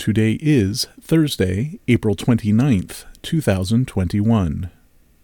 Today is Thursday, April 29th, 2021.